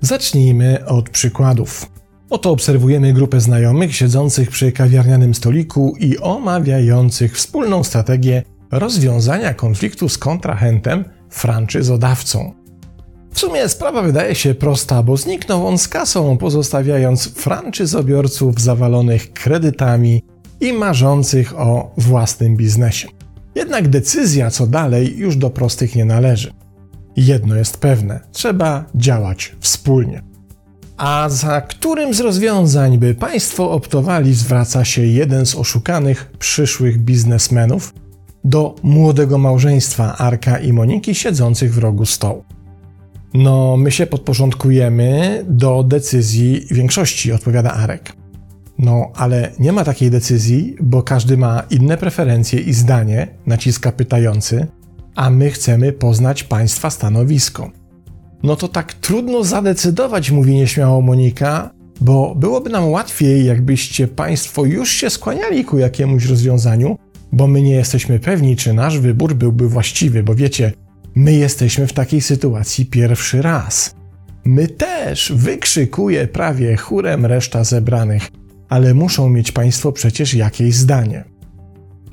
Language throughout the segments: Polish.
Zacznijmy od przykładów. Oto obserwujemy grupę znajomych siedzących przy kawiarnianym stoliku i omawiających wspólną strategię rozwiązania konfliktu z kontrahentem, franczyzodawcą. W sumie sprawa wydaje się prosta, bo zniknął on z kasą, pozostawiając franczyzobiorców zawalonych kredytami i marzących o własnym biznesie. Jednak decyzja, co dalej, już do prostych nie należy. Jedno jest pewne: trzeba działać wspólnie. A za którym z rozwiązań by państwo optowali, zwraca się jeden z oszukanych przyszłych biznesmenów do młodego małżeństwa Arka i Moniki siedzących w rogu stołu. No, my się podporządkujemy do decyzji większości, odpowiada Arek. No, ale nie ma takiej decyzji, bo każdy ma inne preferencje i zdanie, naciska pytający, a my chcemy poznać państwa stanowisko. No to tak trudno zadecydować, mówi nieśmiało Monika, bo byłoby nam łatwiej, jakbyście państwo już się skłaniali ku jakiemuś rozwiązaniu, bo my nie jesteśmy pewni, czy nasz wybór byłby właściwy, bo wiecie, my jesteśmy w takiej sytuacji pierwszy raz. My też, wykrzykuje prawie chórem reszta zebranych, ale muszą mieć państwo przecież jakieś zdanie.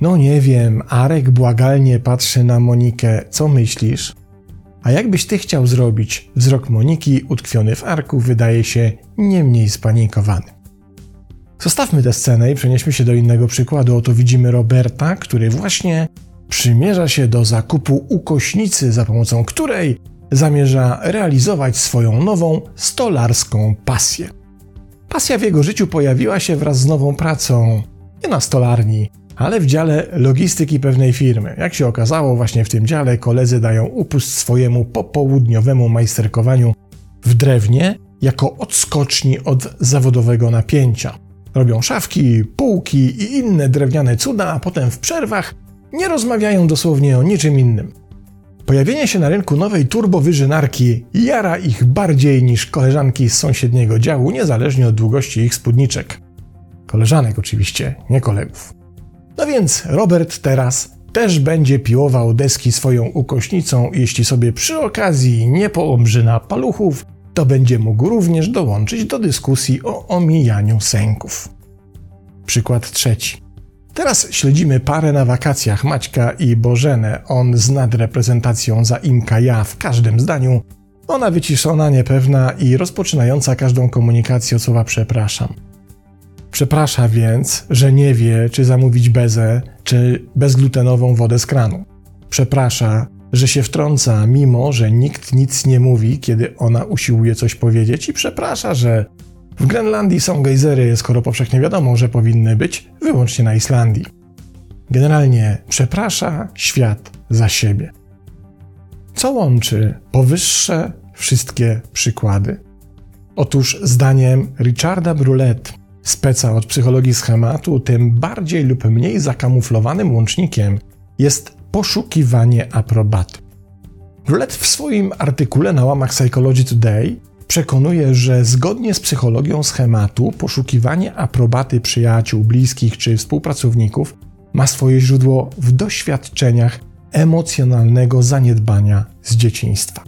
No nie wiem, Arek błagalnie patrzy na Monikę. Co myślisz? A jakbyś ty chciał zrobić? Wzrok Moniki, utkwiony w arku, wydaje się nie mniej spanikowany. Zostawmy tę scenę i przenieśmy się do innego przykładu. Oto widzimy Roberta, który właśnie przymierza się do zakupu ukośnicy, za pomocą której zamierza realizować swoją nową stolarską pasję. Pasja w jego życiu pojawiła się wraz z nową pracą, nie na stolarni, ale w dziale logistyki pewnej firmy. Jak się okazało, właśnie w tym dziale koledzy dają upust swojemu popołudniowemu majsterkowaniu w drewnie jako odskoczni od zawodowego napięcia. Robią szafki, półki i inne drewniane cuda, a potem w przerwach nie rozmawiają dosłownie o niczym innym. Pojawienie się na rynku nowej turbowyżynarki jara ich bardziej niż koleżanki z sąsiedniego działu, niezależnie od długości ich spódniczek. Koleżanek oczywiście, nie kolegów. No więc Robert teraz też będzie piłował deski swoją ukośnicą, jeśli sobie przy okazji nie poomrzyna paluchów, to będzie mógł również dołączyć do dyskusji o omijaniu sęków. Przykład trzeci. Teraz śledzimy parę na wakacjach Maćka i Bożenę. On z nadreprezentacją za Imka ja w każdym zdaniu. Ona wyciszona, niepewna i rozpoczynająca każdą komunikację od słowa przepraszam. Przeprasza więc, że nie wie, czy zamówić bezę, czy bezglutenową wodę z kranu. Przeprasza, że się wtrąca, mimo że nikt nic nie mówi, kiedy ona usiłuje coś powiedzieć, i przeprasza, że w Grenlandii są gejzery, skoro powszechnie wiadomo, że powinny być wyłącznie na Islandii. Generalnie przeprasza świat za siebie. Co łączy powyższe wszystkie przykłady? Otóż zdaniem Richarda Brulette, speca od psychologii schematu, tym bardziej lub mniej zakamuflowanym łącznikiem jest poszukiwanie aprobaty. Brulette w swoim artykule na łamach Psychology Today przekonuje, że zgodnie z psychologią schematu poszukiwanie aprobaty przyjaciół, bliskich czy współpracowników ma swoje źródło w doświadczeniach emocjonalnego zaniedbania z dzieciństwa.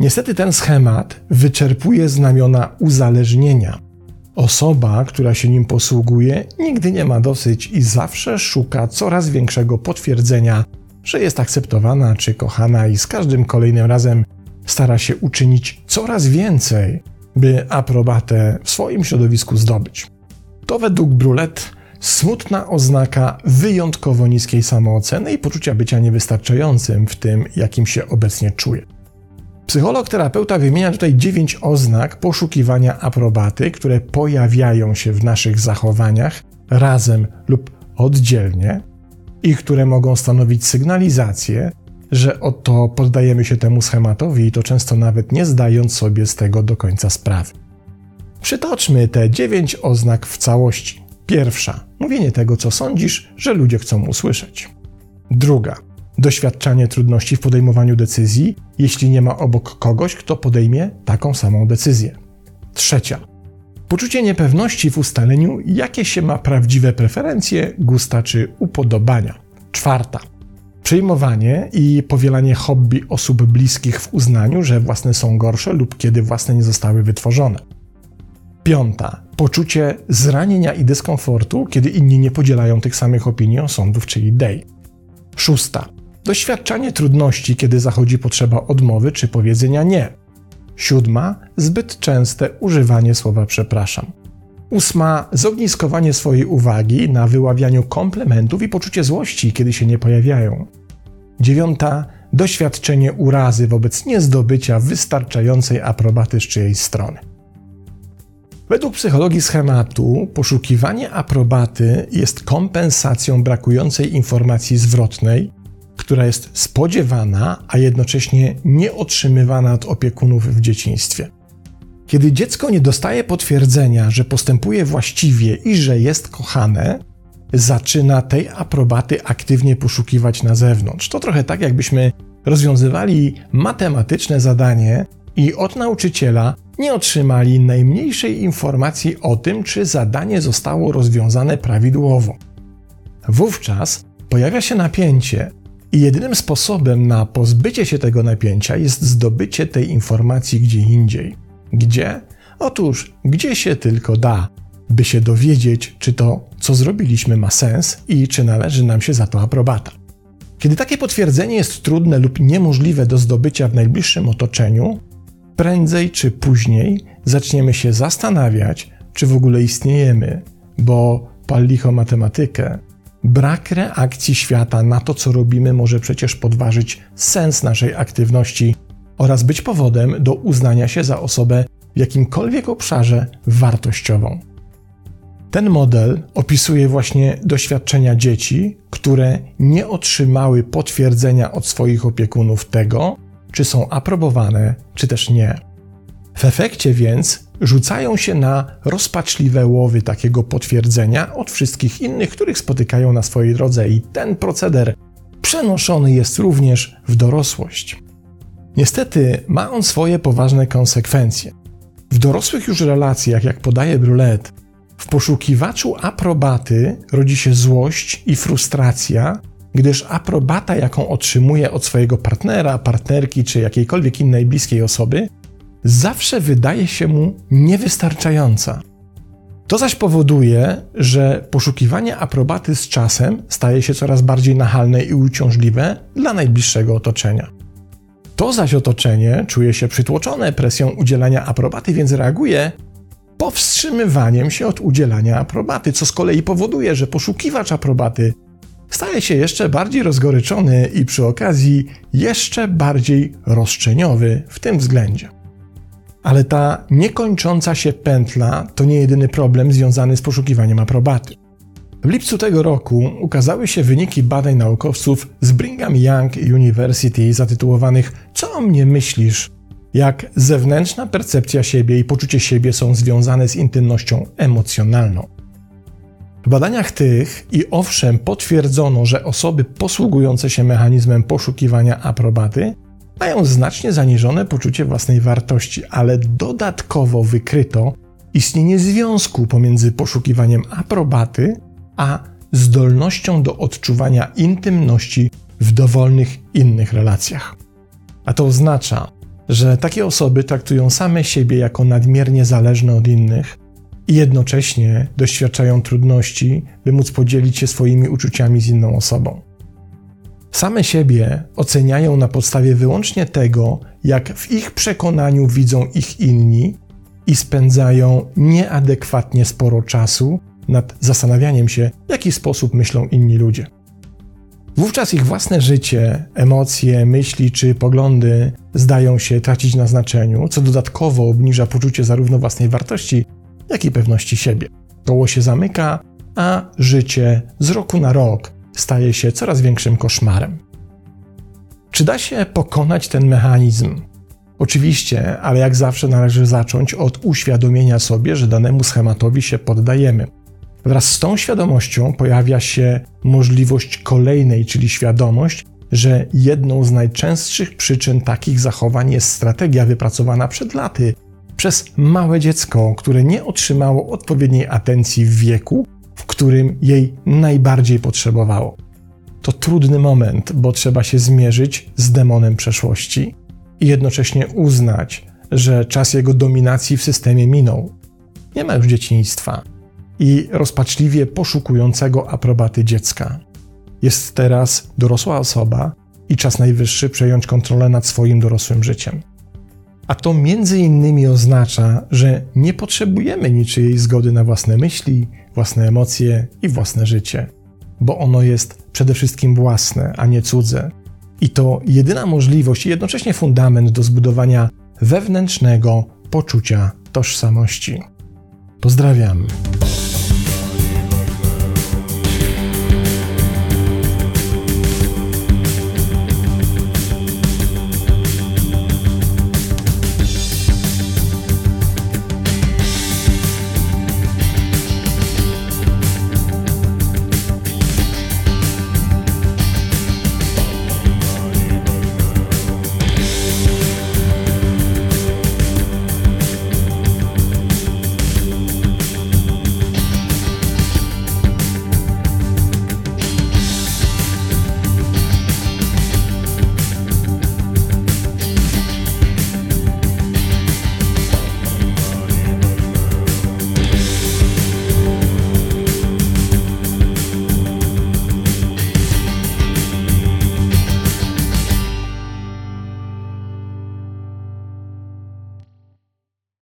Niestety ten schemat wyczerpuje znamiona uzależnienia. Osoba, która się nim posługuje, nigdy nie ma dosyć i zawsze szuka coraz większego potwierdzenia, że jest akceptowana czy kochana, i z każdym kolejnym razem stara się uczynić coraz więcej, by aprobatę w swoim środowisku zdobyć. To według Brulet smutna oznaka wyjątkowo niskiej samooceny i poczucia bycia niewystarczającym w tym, jakim się obecnie czuje. Psycholog terapeuta wymienia tutaj dziewięć oznak poszukiwania aprobaty, które pojawiają się w naszych zachowaniach razem lub oddzielnie i które mogą stanowić sygnalizację, że oto poddajemy się temu schematowi i to często nawet nie zdając sobie z tego do końca sprawy. Przytoczmy te dziewięć oznak w całości. Pierwsza mówienie tego, co sądzisz, że ludzie chcą usłyszeć. Druga doświadczanie trudności w podejmowaniu decyzji, jeśli nie ma obok kogoś, kto podejmie taką samą decyzję. Trzecia Poczucie niepewności w ustaleniu, jakie się ma prawdziwe preferencje, gusta czy upodobania. Czwarta. Przejmowanie i powielanie hobby osób bliskich w uznaniu, że własne są gorsze lub kiedy własne nie zostały wytworzone. Piąta. Poczucie zranienia i dyskomfortu, kiedy inni nie podzielają tych samych opinii, osądów czy idei. Szósta. Doświadczanie trudności, kiedy zachodzi potrzeba odmowy czy powiedzenia nie. Siódma. Zbyt częste używanie słowa przepraszam. Ósma. Zogniskowanie swojej uwagi na wyławianiu komplementów i poczucie złości, kiedy się nie pojawiają. Dziewiąta. Doświadczenie urazy wobec niezdobycia wystarczającej aprobaty z czyjejś strony. Według psychologii schematu, poszukiwanie aprobaty jest kompensacją brakującej informacji zwrotnej, która jest spodziewana, a jednocześnie nieotrzymywana od opiekunów w dzieciństwie. Kiedy dziecko nie dostaje potwierdzenia, że postępuje właściwie i że jest kochane, zaczyna tej aprobaty aktywnie poszukiwać na zewnątrz. To trochę tak, jakbyśmy rozwiązywali matematyczne zadanie i od nauczyciela nie otrzymali najmniejszej informacji o tym, czy zadanie zostało rozwiązane prawidłowo. Wówczas pojawia się napięcie, i jedynym sposobem na pozbycie się tego napięcia jest zdobycie tej informacji gdzie indziej. Gdzie? Otóż, gdzie się tylko da, by się dowiedzieć, czy to, co zrobiliśmy, ma sens i czy należy nam się za to aprobata. Kiedy takie potwierdzenie jest trudne lub niemożliwe do zdobycia w najbliższym otoczeniu, prędzej czy później zaczniemy się zastanawiać, czy w ogóle istniejemy, bo pal licho matematykę. Brak reakcji świata na to, co robimy, może przecież podważyć sens naszej aktywności oraz być powodem do uznania się za osobę w jakimkolwiek obszarze wartościową. Ten model opisuje właśnie doświadczenia dzieci, które nie otrzymały potwierdzenia od swoich opiekunów tego, czy są aprobowane, czy też nie. W efekcie więc rzucają się na rozpaczliwe łowy takiego potwierdzenia od wszystkich innych, których spotykają na swojej drodze, i ten proceder przenoszony jest również w dorosłość. Niestety ma on swoje poważne konsekwencje. W dorosłych już relacjach, jak podaje Brulet, w poszukiwaczu aprobaty rodzi się złość i frustracja, gdyż aprobata, jaką otrzymuje od swojego partnera, partnerki czy jakiejkolwiek innej bliskiej osoby, zawsze wydaje się mu niewystarczająca. To zaś powoduje, że poszukiwanie aprobaty z czasem staje się coraz bardziej nachalne i uciążliwe dla najbliższego otoczenia. To zaś otoczenie czuje się przytłoczone presją udzielania aprobaty, więc reaguje powstrzymywaniem się od udzielania aprobaty, co z kolei powoduje, że poszukiwacz aprobaty staje się jeszcze bardziej rozgoryczony i przy okazji jeszcze bardziej roszczeniowy w tym względzie. Ale ta niekończąca się pętla to nie jedyny problem związany z poszukiwaniem aprobaty. W lipcu tego roku ukazały się wyniki badań naukowców z Brigham Young University zatytułowanych Co o mnie myślisz? Jak zewnętrzna percepcja siebie i poczucie siebie są związane z intymnością emocjonalną. W badaniach tych i owszem potwierdzono, że osoby posługujące się mechanizmem poszukiwania aprobaty mają znacznie zaniżone poczucie własnej wartości, ale dodatkowo wykryto istnienie związku pomiędzy poszukiwaniem aprobaty a zdolnością do odczuwania intymności w dowolnych innych relacjach. A to oznacza, że takie osoby traktują same siebie jako nadmiernie zależne od innych i jednocześnie doświadczają trudności, by móc podzielić się swoimi uczuciami z inną osobą. Same siebie oceniają na podstawie wyłącznie tego, jak w ich przekonaniu widzą ich inni i spędzają nieadekwatnie sporo czasu nad zastanawianiem się, w jaki sposób myślą inni ludzie. Wówczas ich własne życie, emocje, myśli czy poglądy zdają się tracić na znaczeniu, co dodatkowo obniża poczucie zarówno własnej wartości, jak i pewności siebie. Koło się zamyka, a życie z roku na rok staje się coraz większym koszmarem. Czy da się pokonać ten mechanizm? Oczywiście, ale jak zawsze należy zacząć od uświadomienia sobie, że danemu schematowi się poddajemy. Wraz z tą świadomością pojawia się możliwość kolejnej, czyli świadomość, że jedną z najczęstszych przyczyn takich zachowań jest strategia wypracowana przed laty, przez małe dziecko, które nie otrzymało odpowiedniej atencji w wieku, w którym jej najbardziej potrzebowało. To trudny moment, bo trzeba się zmierzyć z demonem przeszłości i jednocześnie uznać, że czas jego dominacji w systemie minął. Nie ma już dzieciństwa i rozpaczliwie poszukującego aprobaty dziecka. Jest teraz dorosła osoba i czas najwyższy przejąć kontrolę nad swoim dorosłym życiem. A to między innymi oznacza, że nie potrzebujemy niczyjej zgody na własne myśli, własne emocje i własne życie, bo ono jest przede wszystkim własne, a nie cudze. I to jedyna możliwość i jednocześnie fundament do zbudowania wewnętrznego poczucia tożsamości. Pozdrawiam.